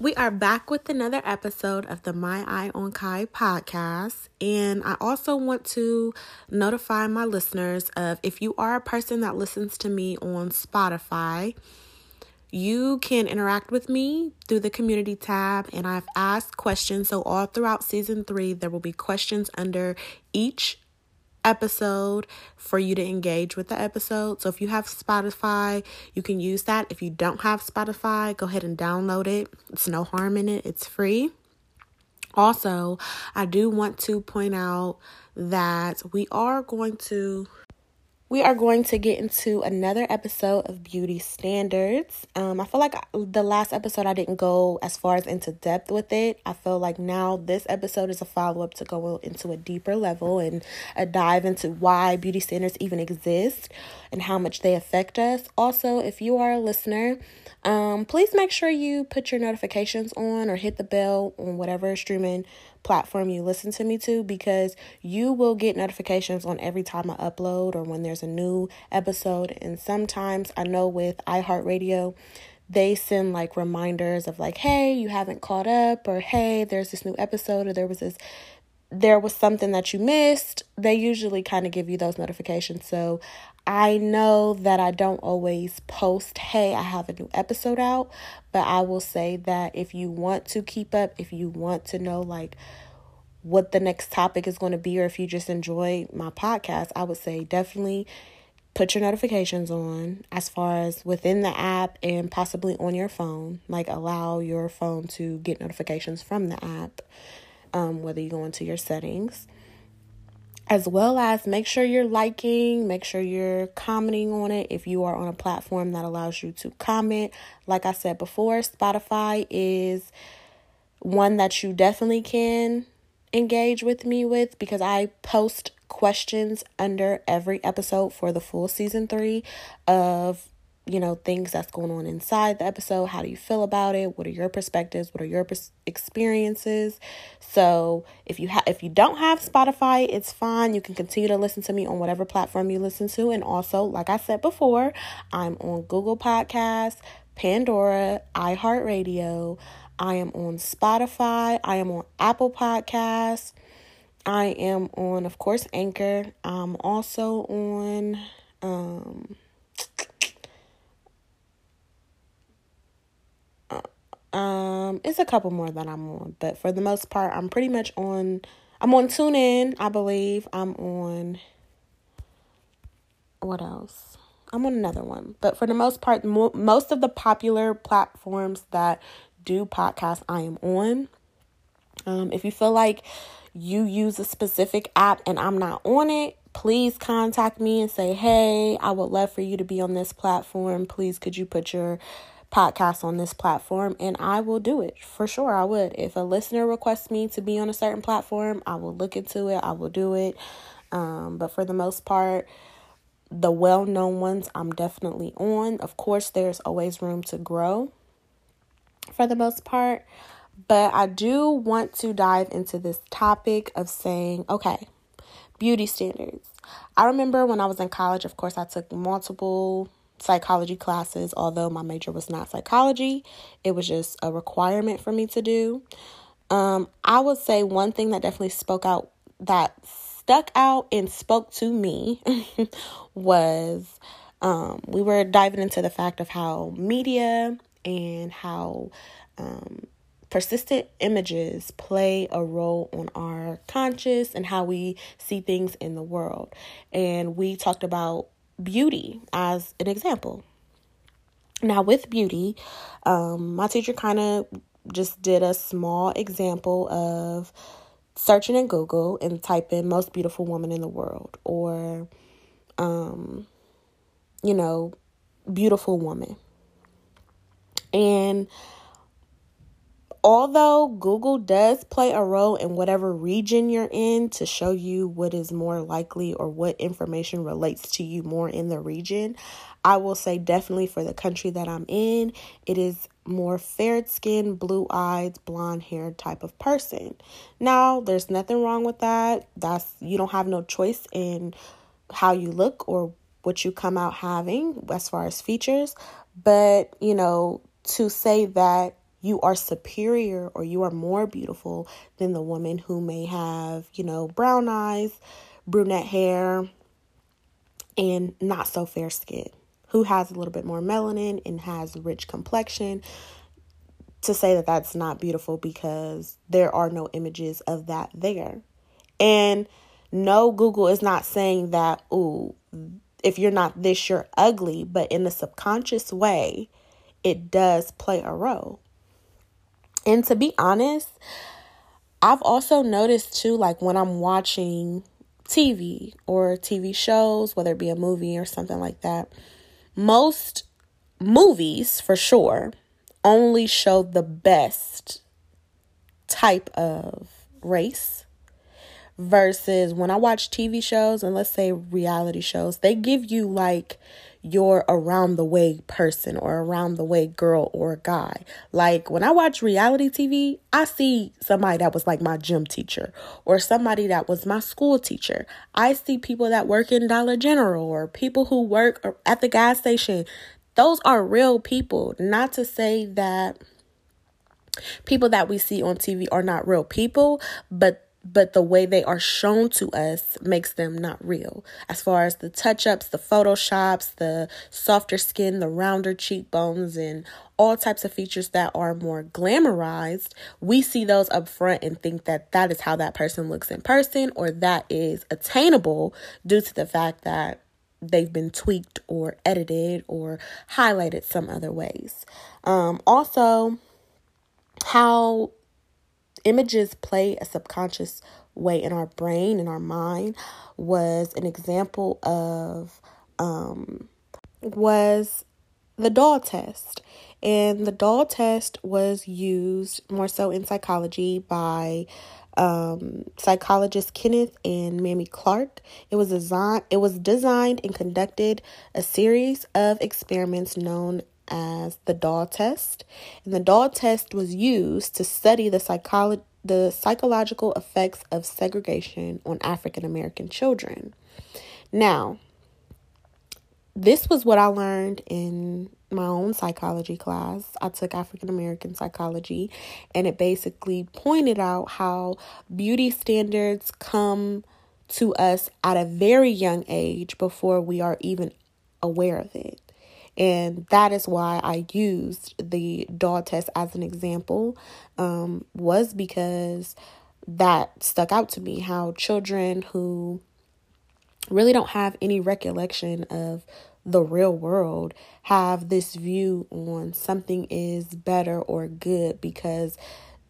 We are back with another episode of the My Eye on Kai podcast. And I also want to notify my listeners of if you are a person that listens to me on Spotify, you can interact with me through the community tab. And I've asked questions. So, all throughout season three, there will be questions under each episode for you to engage with the episode. So if you have Spotify, you can use that. If you don't have Spotify, go ahead and download it. It's no harm in it, it's free. Also, I do want to point out that we are going to we are going to get into another episode of beauty standards. Um, I feel like the last episode I didn't go as far as into depth with it. I feel like now this episode is a follow up to go into a deeper level and a dive into why beauty standards even exist and how much they affect us. Also, if you are a listener, um, please make sure you put your notifications on or hit the bell on whatever streaming platform you listen to me to because you will get notifications on every time I upload or when there's a new episode. And sometimes I know with iHeartRadio, they send like reminders of like, hey, you haven't caught up, or hey, there's this new episode, or there was this there was something that you missed, they usually kind of give you those notifications. So I know that I don't always post, hey, I have a new episode out, but I will say that if you want to keep up, if you want to know like what the next topic is going to be, or if you just enjoy my podcast, I would say definitely put your notifications on as far as within the app and possibly on your phone. Like allow your phone to get notifications from the app, um, whether you go into your settings as well as make sure you're liking, make sure you're commenting on it if you are on a platform that allows you to comment. Like I said before, Spotify is one that you definitely can engage with me with because I post questions under every episode for the full season 3 of you know things that's going on inside the episode. How do you feel about it? What are your perspectives? What are your pers- experiences? So if you have if you don't have spotify it's fine. You can continue to listen to me on whatever platform you listen to. And also like i said before i'm on google podcasts pandora iheartradio i am on spotify i am on apple podcasts i am on of course anchor i'm also on um Um, it's a couple more that I'm on, but for the most part, I'm pretty much on. I'm on TuneIn, I believe. I'm on. What else? I'm on another one, but for the most part, mo- most of the popular platforms that do podcasts, I am on. Um, if you feel like you use a specific app and I'm not on it, please contact me and say, hey, I would love for you to be on this platform. Please, could you put your podcast on this platform and I will do it for sure. I would. If a listener requests me to be on a certain platform, I will look into it. I will do it. Um, but for the most part, the well known ones I'm definitely on. Of course, there's always room to grow for the most part. But I do want to dive into this topic of saying, okay, beauty standards. I remember when I was in college, of course, I took multiple psychology classes, although my major was not psychology, it was just a requirement for me to do. Um, I would say one thing that definitely spoke out, that stuck out and spoke to me was um, we were diving into the fact of how media and how um, persistent images play a role on our conscious and how we see things in the world. And we talked about beauty as an example. Now, with beauty, um, my teacher kind of just did a small example of searching in Google and type in most beautiful woman in the world or, um, you know, beautiful woman. And although Google does play a role in whatever region you're in to show you what is more likely or what information relates to you more in the region, I will say definitely for the country that I'm in, it is more fair skinned, blue eyed, blonde haired type of person. Now, there's nothing wrong with that. That's you don't have no choice in how you look or what you come out having as far as features. But, you know, to say that you are superior or you are more beautiful than the woman who may have, you know, brown eyes, brunette hair, and not so fair skin, who has a little bit more melanin and has rich complexion. To say that that's not beautiful because there are no images of that there. And no, Google is not saying that, ooh, if you're not this, you're ugly, but in a subconscious way, it does play a role. And to be honest, I've also noticed too, like when I'm watching TV or TV shows, whether it be a movie or something like that, most movies for sure only show the best type of race versus when I watch TV shows and let's say reality shows, they give you like your around the way person or around the way girl or guy. Like when I watch reality TV, I see somebody that was like my gym teacher or somebody that was my school teacher. I see people that work in Dollar General or people who work at the gas station. Those are real people. Not to say that people that we see on TV are not real people, but but the way they are shown to us makes them not real. As far as the touch ups, the photoshops, the softer skin, the rounder cheekbones, and all types of features that are more glamorized, we see those up front and think that that is how that person looks in person or that is attainable due to the fact that they've been tweaked or edited or highlighted some other ways. Um, also, how images play a subconscious way in our brain and our mind was an example of um, was the doll test. And the doll test was used more so in psychology by um, psychologist Kenneth and Mamie Clark. It was designed it was designed and conducted a series of experiments known as the doll test. And the doll test was used to study the psychology the psychological effects of segregation on African American children. Now, this was what I learned in my own psychology class. I took African American psychology, and it basically pointed out how beauty standards come to us at a very young age before we are even aware of it. And that is why I used the doll test as an example, um, was because that stuck out to me how children who really don't have any recollection of the real world have this view on something is better or good because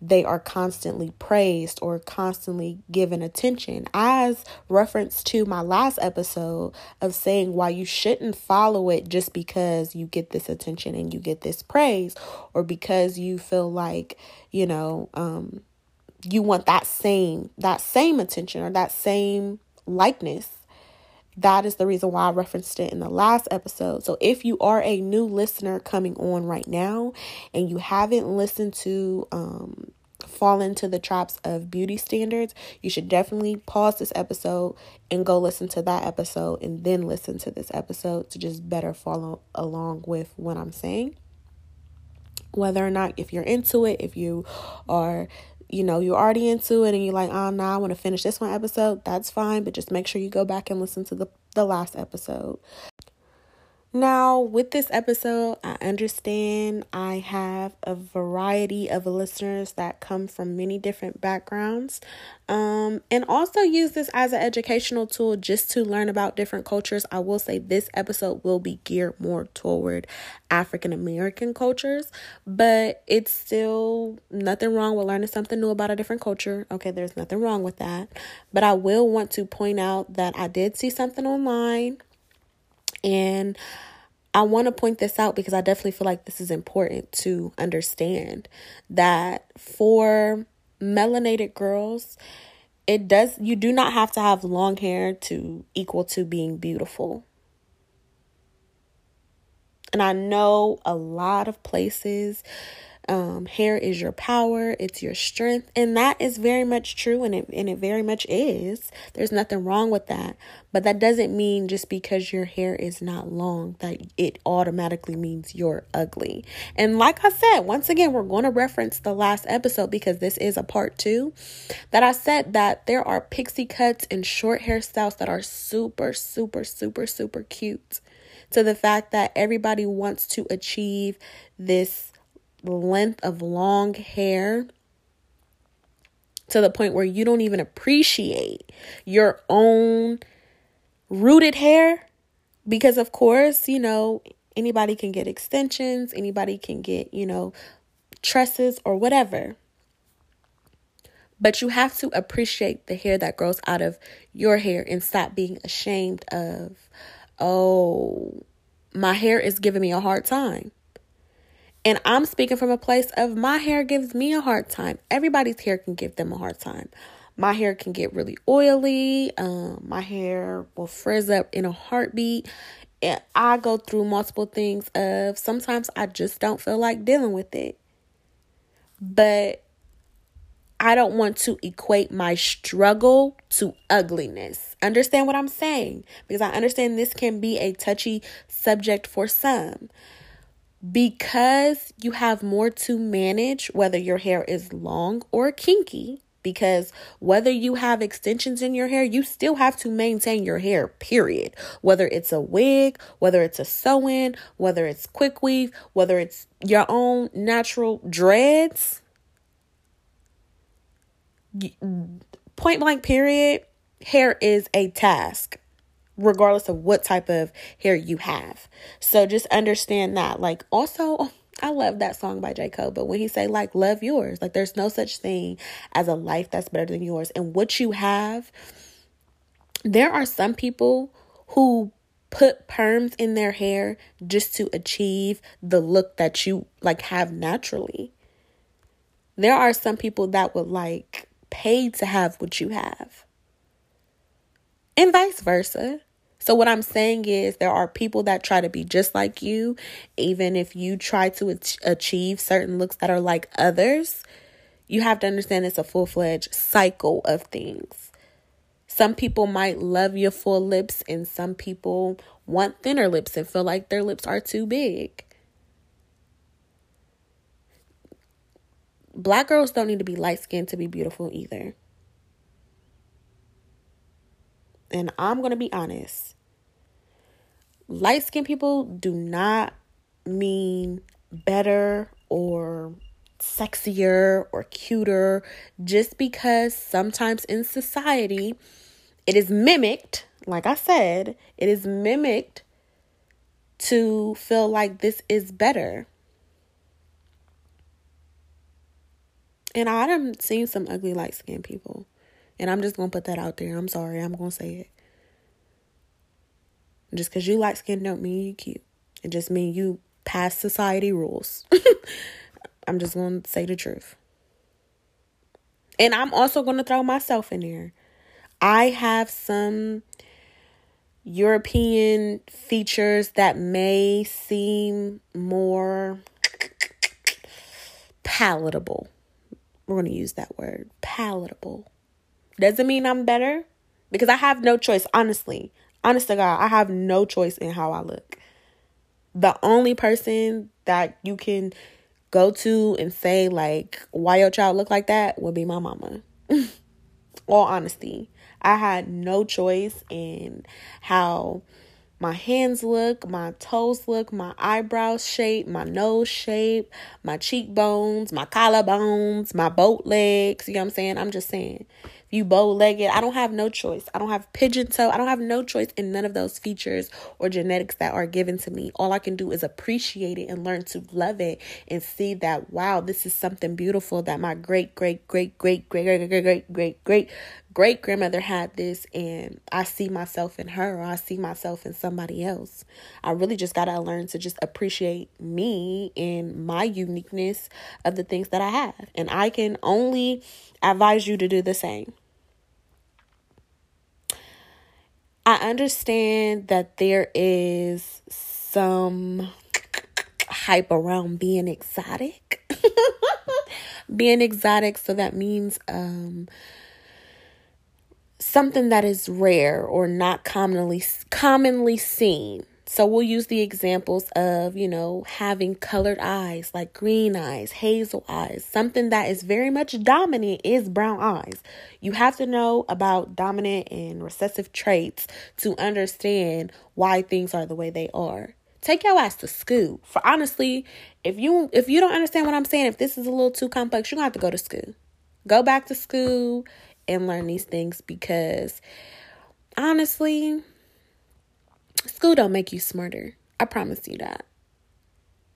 they are constantly praised or constantly given attention. As reference to my last episode of saying why you shouldn't follow it just because you get this attention and you get this praise or because you feel like, you know, um you want that same that same attention or that same likeness that is the reason why I referenced it in the last episode. So, if you are a new listener coming on right now and you haven't listened to um, fall into the traps of beauty standards, you should definitely pause this episode and go listen to that episode and then listen to this episode to just better follow along with what I'm saying. Whether or not, if you're into it, if you are you know you're already into it and you're like ah, oh no i want to finish this one episode that's fine but just make sure you go back and listen to the the last episode now, with this episode, I understand I have a variety of listeners that come from many different backgrounds, um, and also use this as an educational tool just to learn about different cultures. I will say this episode will be geared more toward African American cultures, but it's still nothing wrong with learning something new about a different culture. Okay, there's nothing wrong with that, but I will want to point out that I did see something online and I want to point this out because I definitely feel like this is important to understand that for melanated girls, it does you do not have to have long hair to equal to being beautiful. And I know a lot of places Um, hair is your power, it's your strength, and that is very much true, and it and it very much is. There's nothing wrong with that, but that doesn't mean just because your hair is not long that it automatically means you're ugly. And like I said, once again, we're going to reference the last episode because this is a part two. That I said that there are pixie cuts and short hairstyles that are super, super, super, super cute. To the fact that everybody wants to achieve this length of long hair to the point where you don't even appreciate your own rooted hair because of course you know anybody can get extensions anybody can get you know tresses or whatever. But you have to appreciate the hair that grows out of your hair and stop being ashamed of oh my hair is giving me a hard time and I'm speaking from a place of my hair gives me a hard time. Everybody's hair can give them a hard time. My hair can get really oily. Um, my hair will frizz up in a heartbeat. And I go through multiple things of sometimes I just don't feel like dealing with it. But I don't want to equate my struggle to ugliness. Understand what I'm saying? Because I understand this can be a touchy subject for some because you have more to manage, whether your hair is long or kinky, because whether you have extensions in your hair, you still have to maintain your hair, period. Whether it's a wig, whether it's a sew in, whether it's quick weave, whether it's your own natural dreads. Point blank, period. Hair is a task regardless of what type of hair you have. So just understand that. Like also I love that song by J. Cole, but when he say like love yours, like there's no such thing as a life that's better than yours. And what you have, there are some people who put perms in their hair just to achieve the look that you like have naturally. There are some people that would like pay to have what you have. And vice versa. So, what I'm saying is, there are people that try to be just like you, even if you try to achieve certain looks that are like others. You have to understand it's a full fledged cycle of things. Some people might love your full lips, and some people want thinner lips and feel like their lips are too big. Black girls don't need to be light skinned to be beautiful either. And I'm going to be honest light skinned people do not mean better or sexier or cuter just because sometimes in society it is mimicked, like I said, it is mimicked to feel like this is better. And I have seen some ugly light skinned people. And I'm just gonna put that out there. I'm sorry, I'm gonna say it. Just because you light skin don't mean you cute. It just means you pass society rules. I'm just going to say the truth. And I'm also going to throw myself in there. I have some European features that may seem more palatable. We're going to use that word palatable. Doesn't mean I'm better because I have no choice, honestly honest to God, I have no choice in how I look. The only person that you can go to and say like why your child look like that would be my mama. All honesty. I had no choice in how my hands look, my toes look, my eyebrows shape, my nose shape, my cheekbones, my collarbones, my boat legs. You know what I'm saying? I'm just saying you bow legged. I don't have no choice. I don't have pigeon toe. I don't have no choice in none of those features or genetics that are given to me. All I can do is appreciate it and learn to love it and see that, wow, this is something beautiful that my great, great, great, great, great, great, great, great, great, great, great grandmother had this and I see myself in her or I see myself in somebody else. I really just got to learn to just appreciate me and my uniqueness of the things that I have. And I can only advise you to do the same. I understand that there is some hype around being exotic. being exotic, so that means um, something that is rare or not commonly commonly seen. So we'll use the examples of, you know, having colored eyes like green eyes, hazel eyes. Something that is very much dominant is brown eyes. You have to know about dominant and recessive traits to understand why things are the way they are. Take your ass to school. For honestly, if you if you don't understand what I'm saying, if this is a little too complex, you're to have to go to school. Go back to school and learn these things because honestly, school don't make you smarter. I promise you that.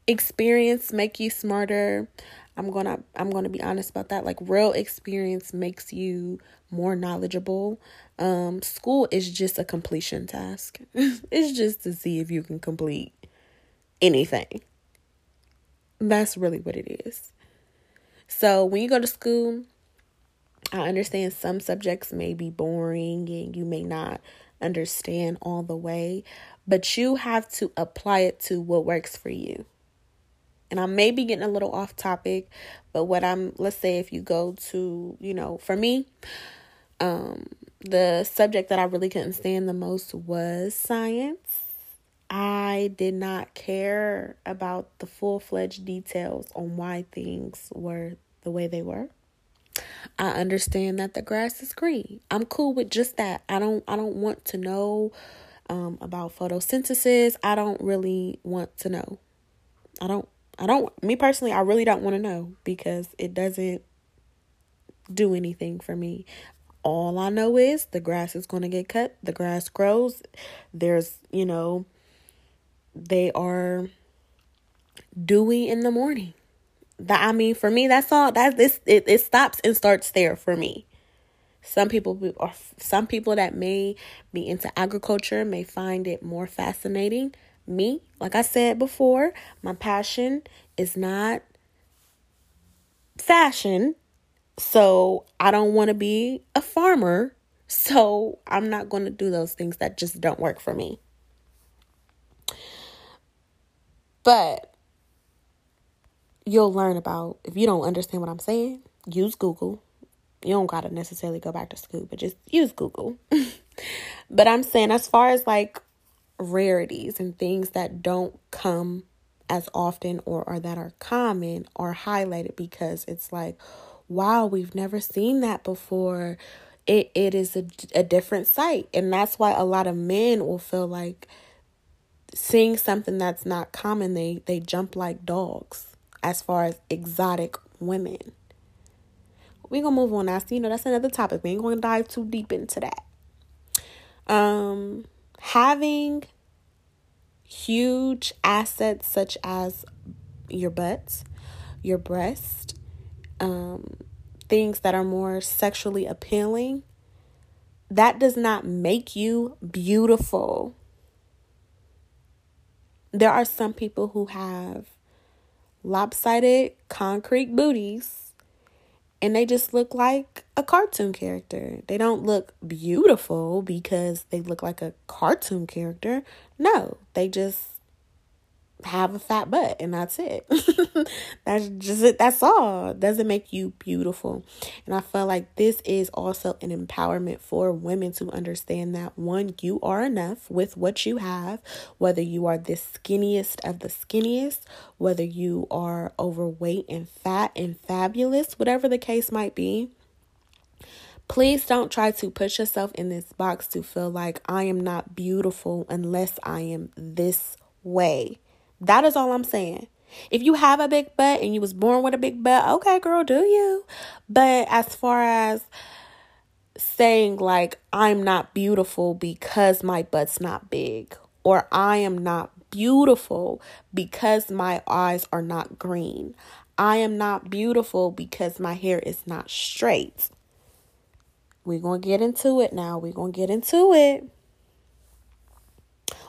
Experience make you smarter. I'm going to I'm going to be honest about that. Like real experience makes you more knowledgeable. Um school is just a completion task. it's just to see if you can complete anything. That's really what it is. So when you go to school, I understand some subjects may be boring and you may not understand all the way, but you have to apply it to what works for you. And I may be getting a little off topic, but what I'm let's say if you go to, you know, for me, um the subject that I really couldn't stand the most was science. I did not care about the full-fledged details on why things were the way they were. I understand that the grass is green. I'm cool with just that. I don't I don't want to know um, about photosynthesis. I don't really want to know. I don't I don't me personally I really don't want to know because it doesn't do anything for me. All I know is the grass is going to get cut, the grass grows. There's, you know, they are dewy in the morning that I mean, for me, that's all. That this it, it stops and starts there for me. Some people or some people that may be into agriculture may find it more fascinating. Me, like I said before, my passion is not fashion. So I don't want to be a farmer. So I'm not going to do those things that just don't work for me. But you'll learn about if you don't understand what I'm saying, use Google. You don't got to necessarily go back to school, but just use Google. but I'm saying as far as like rarities and things that don't come as often or, or that are common are highlighted because it's like, wow, we've never seen that before. It it is a, a different sight. And that's why a lot of men will feel like seeing something that's not common, they they jump like dogs as far as exotic women. We're gonna move on now. So, you know, that's another topic. We ain't gonna dive too deep into that. Um having huge assets such as your butt, your breast, um, things that are more sexually appealing, that does not make you beautiful. There are some people who have lopsided concrete booties and they just look like a cartoon character. They don't look beautiful because they look like a cartoon character. No, they just have a fat butt and that's it. that's just it. That's all. Doesn't make you beautiful. And I feel like this is also an empowerment for women to understand that one, you are enough with what you have, whether you are the skinniest of the skinniest, whether you are overweight and fat and fabulous, whatever the case might be. Please don't try to put yourself in this box to feel like I am not beautiful unless I am this way. That is all I'm saying. If you have a big butt and you was born with a big butt, okay, girl, do you? But as far as saying like I'm not beautiful because my butt's not big or I am not beautiful because my eyes are not green. I am not beautiful because my hair is not straight. We're going to get into it now. We're going to get into it.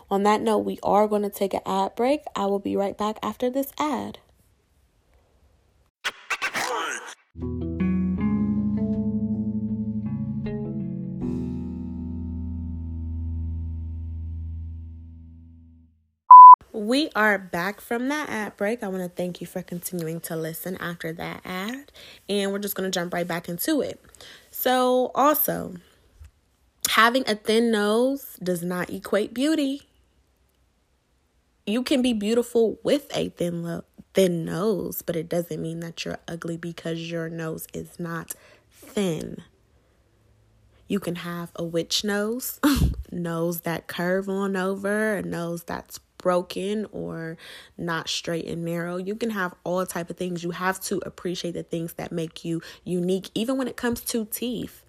On that note, we are going to take an ad break. I will be right back after this ad. we are back from that ad break. I want to thank you for continuing to listen after that ad. And we're just going to jump right back into it. So, also, having a thin nose does not equate beauty. You can be beautiful with a thin lo- thin nose, but it doesn't mean that you're ugly because your nose is not thin. You can have a witch nose, nose that curve on over, a nose that's broken or not straight and narrow. You can have all type of things. You have to appreciate the things that make you unique even when it comes to teeth.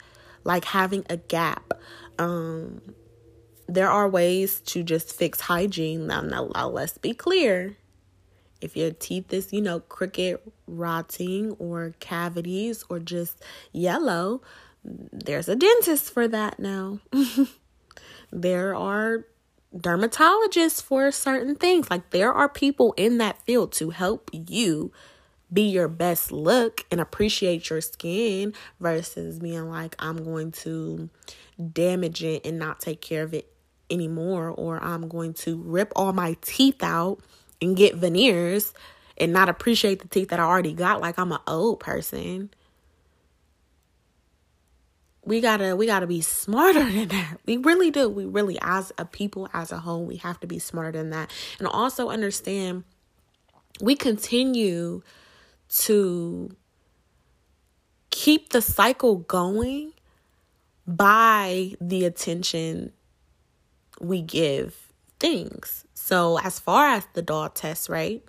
Like having a gap. Um there are ways to just fix hygiene. Now, now, let's be clear. If your teeth is, you know, crooked, rotting, or cavities, or just yellow, there's a dentist for that now. there are dermatologists for certain things. Like there are people in that field to help you be your best look and appreciate your skin versus being like, I'm going to damage it and not take care of it anymore, or I'm going to rip all my teeth out and get veneers and not appreciate the teeth that I already got like I'm an old person. We gotta we gotta be smarter than that. We really do. We really as a people as a whole we have to be smarter than that. And also understand we continue to keep the cycle going by the attention we give things. So as far as the doll test right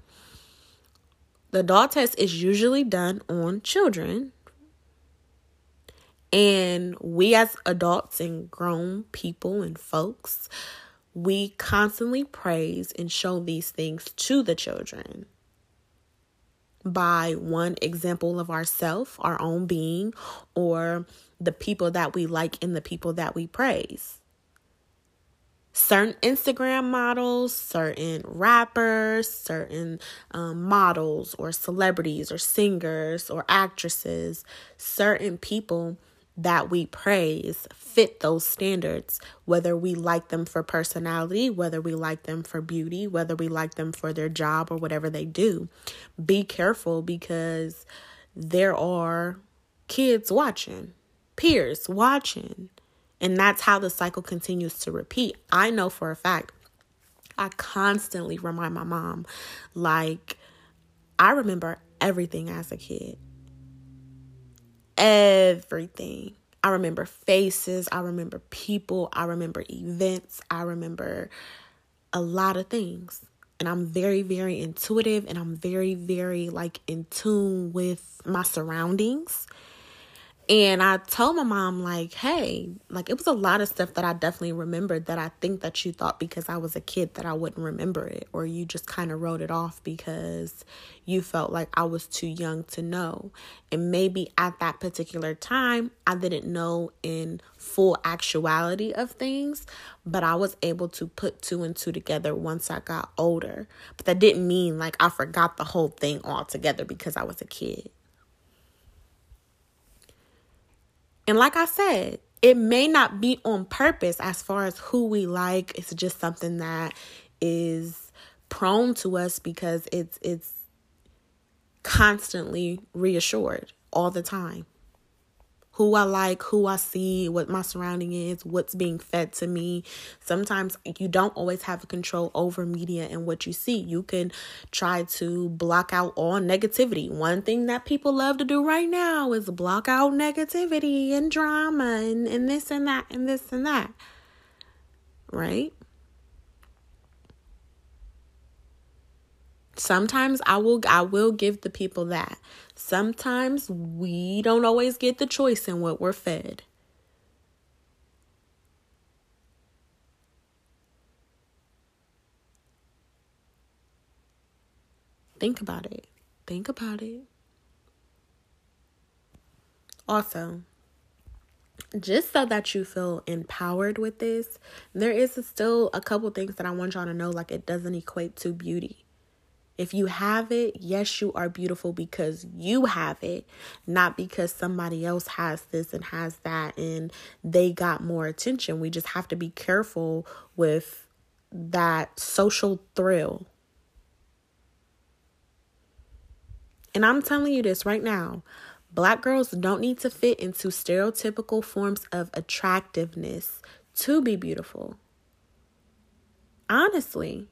the doll test is usually done on children. And we, as adults and grown people and folks, we constantly praise and show these things to the children by one example of ourself, our own being, or the people that we like and the people that we praise. Certain Instagram models, certain rappers, certain um, models, or celebrities, or singers, or actresses, certain people that we praise fit those standards, whether we like them for personality, whether we like them for beauty, whether we like them for their job or whatever they do. Be careful because there are kids watching, peers watching, and that's how the cycle continues to repeat. I know for a fact, I constantly remind my mom, like, I remember everything as a kid everything. I remember faces, I remember people, I remember events, I remember a lot of things. And I'm very, very intuitive and I'm very, very like in tune with my surroundings. And I told my mom, like, hey, like it was a lot of stuff that I definitely remembered that I think that you thought because I was a kid that I wouldn't remember it, or you just kind of wrote it off because you felt like I was too young to know. And maybe at that particular time, I didn't know in full actuality of things, but I was able to put two and two together once I got older. But that didn't mean like I forgot the whole thing altogether because I was a kid. And like I said, it may not be on purpose as far as who we like. It's just something that is prone to us because it's it's constantly reassured all the time who I like, who I see, what my surrounding is, what's being fed to me. Sometimes you don't always have control over media and what you see. You can try to block out all negativity. One thing that people love to do right now is block out negativity and drama and, and this and that and this and that. Right? Sometimes I will I will give the people that. Sometimes we don't always get the choice in what we're fed. Think about it. Think about it. Also, just so that you feel empowered with this, there is still a couple things that I want y'all to know like it doesn't equate to beauty. If you have it, yes, you are beautiful because you have it, not because somebody else has this and has that and they got more attention. We just have to be careful with that social thrill. And I'm telling you this right now. Black girls don't need to fit into stereotypical forms of attractiveness to be beautiful. Honestly,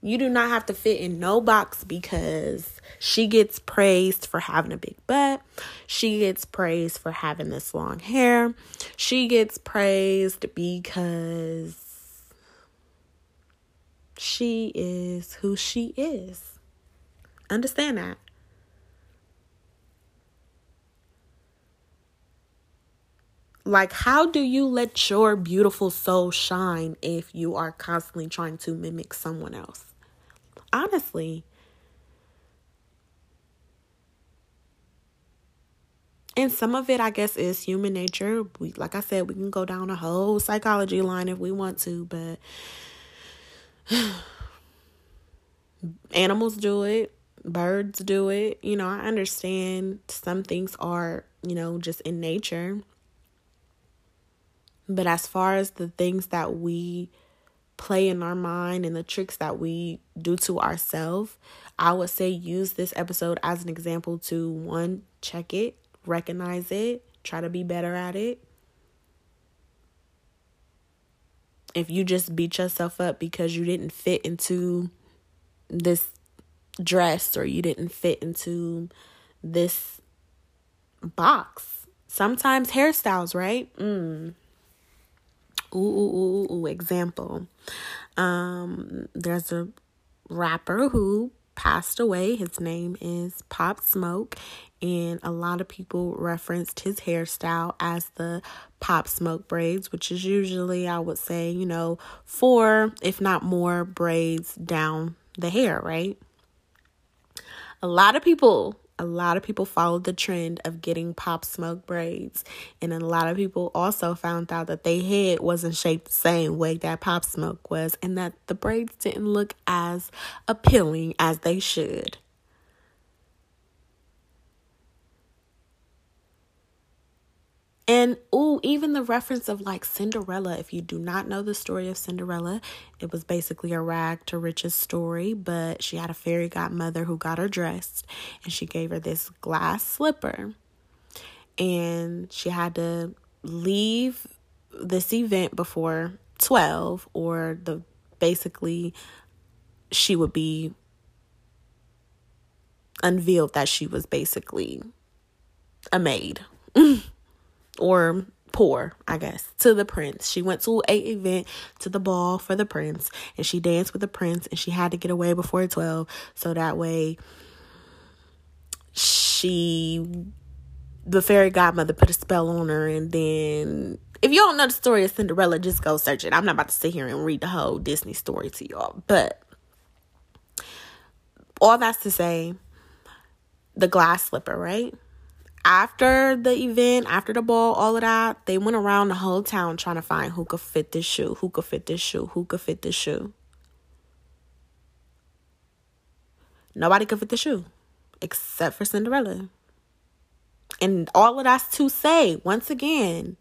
you do not have to fit in no box because she gets praised for having a big butt. She gets praised for having this long hair. She gets praised because she is who she is. Understand that. Like, how do you let your beautiful soul shine if you are constantly trying to mimic someone else? Honestly. And some of it, I guess, is human nature. We, like I said, we can go down a whole psychology line if we want to, but animals do it, birds do it. You know, I understand some things are, you know, just in nature. But as far as the things that we play in our mind and the tricks that we do to ourselves, I would say use this episode as an example to one, check it, recognize it, try to be better at it. If you just beat yourself up because you didn't fit into this dress or you didn't fit into this box. Sometimes hairstyles, right? Mm Ooh, ooh, ooh, ooh. Example. Um, there's a rapper who passed away. His name is Pop Smoke, and a lot of people referenced his hairstyle as the Pop Smoke braids, which is usually, I would say, you know, four, if not more, braids down the hair, right? A lot of people a lot of people followed the trend of getting pop smoke braids. And a lot of people also found out that their head wasn't shaped the same way that pop smoke was, and that the braids didn't look as appealing as they should. And oh, even the reference of like Cinderella. If you do not know the story of Cinderella, it was basically a rag to riches story, but she had a fairy godmother who got her dressed and she gave her this glass slipper. And she had to leave this event before 12 or the basically she would be unveiled that she was basically a maid. or poor, I guess, to the prince. She went to a event to the ball for the prince and she danced with the prince and she had to get away before 12 so that way she the fairy godmother put a spell on her and then if you don't know the story of Cinderella, just go search it. I'm not about to sit here and read the whole Disney story to y'all, but all that's to say the glass slipper, right? After the event, after the ball, all of that, they went around the whole town trying to find who could fit this shoe, who could fit this shoe, who could fit this shoe. Nobody could fit the shoe except for Cinderella. And all of that's to say, once again,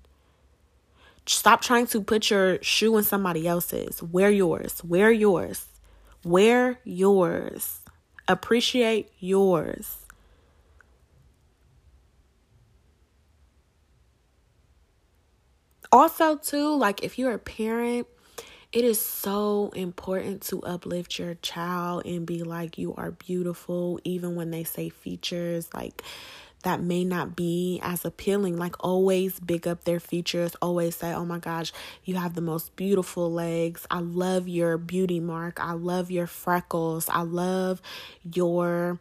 stop trying to put your shoe in somebody else's. Wear yours. Wear yours. Wear yours. Appreciate yours. Also, too, like if you're a parent, it is so important to uplift your child and be like, you are beautiful, even when they say features like that may not be as appealing. Like, always big up their features. Always say, oh my gosh, you have the most beautiful legs. I love your beauty mark. I love your freckles. I love your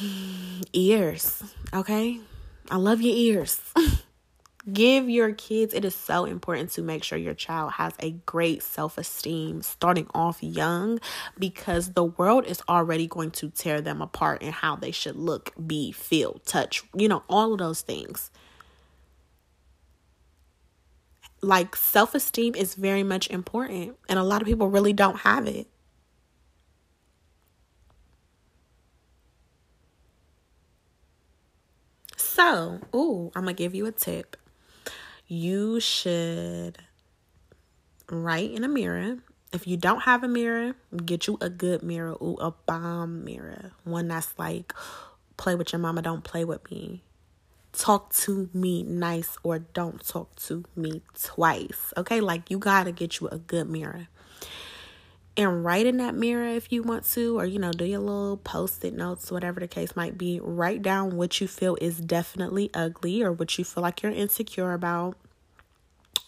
ears. Okay? I love your ears. Give your kids, it is so important to make sure your child has a great self esteem starting off young because the world is already going to tear them apart in how they should look, be, feel, touch, you know, all of those things. Like self esteem is very much important, and a lot of people really don't have it. So, ooh, I'm gonna give you a tip you should write in a mirror If you don't have a mirror, get you a good mirror, ooh, a bomb mirror. One that's like, play with your mama, don't play with me. Talk to me nice or don't talk to me twice. Okay, like you gotta get you a good mirror and write in that mirror if you want to, or you know, do your little post it notes, whatever the case might be. Write down what you feel is definitely ugly or what you feel like you're insecure about.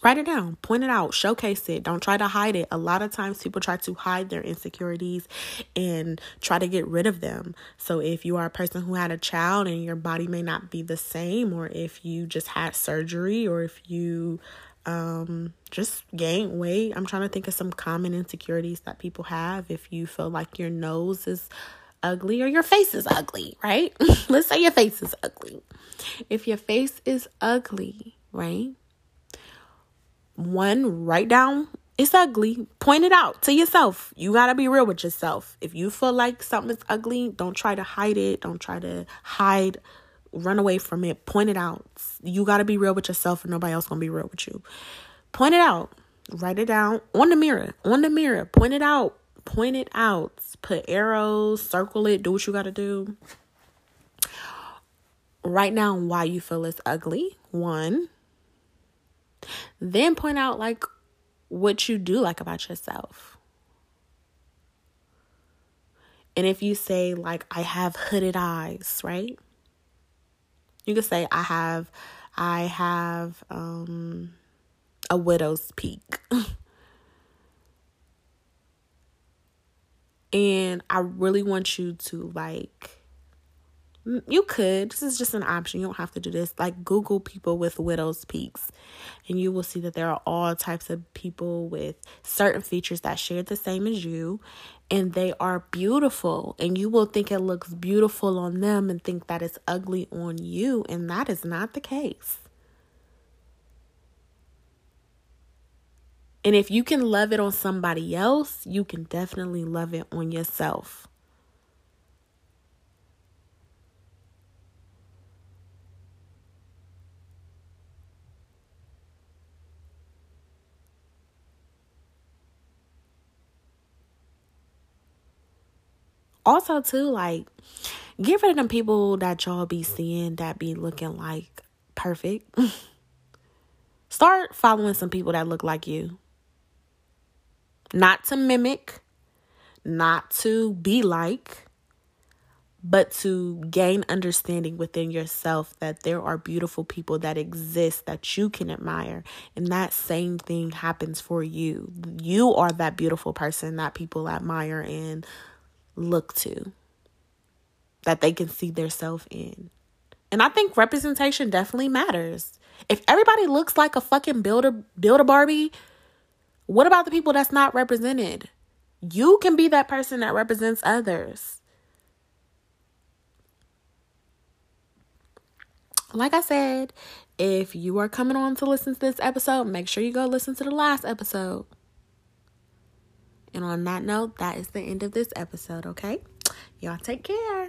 Write it down, point it out, showcase it. Don't try to hide it. A lot of times people try to hide their insecurities and try to get rid of them. So if you are a person who had a child and your body may not be the same, or if you just had surgery, or if you um just gain weight. I'm trying to think of some common insecurities that people have. If you feel like your nose is ugly or your face is ugly right? Let's say your face is ugly. If your face is ugly right? One write down it's ugly. Point it out to yourself. You got to be real with yourself. If you feel like something's ugly don't try to hide it. Don't try to hide run away from it, point it out. You got to be real with yourself, and nobody else to be real with you. Point it out, write it down on the mirror, on the mirror, point it out, point it out, put arrows, circle it, do what you got to do. Write down why you feel it's ugly, one. Then point out like what you do like about yourself. And if you say, like, I have hooded eyes, right? You could say I have I have um a widow's peak. and I really want you to like you could. This is just an option. You don't have to do this. Like google people with widow's peaks and you will see that there are all types of people with certain features that share the same as you and they are beautiful and you will think it looks beautiful on them and think that it's ugly on you and that is not the case. And if you can love it on somebody else you can definitely love it on yourself also too like get rid of them people that y'all be seeing that be looking like perfect start following some people that look like you not to mimic not to be like but to gain understanding within yourself that there are beautiful people that exist that you can admire. And that same thing happens for you. You are that beautiful person that people admire and look to that they can see their self in. And I think representation definitely matters. If everybody looks like a fucking builder builder Barbie, what about the people that's not represented? You can be that person that represents others. Like I said, if you are coming on to listen to this episode, make sure you go listen to the last episode. And on that note, that is the end of this episode, okay? Y'all take care.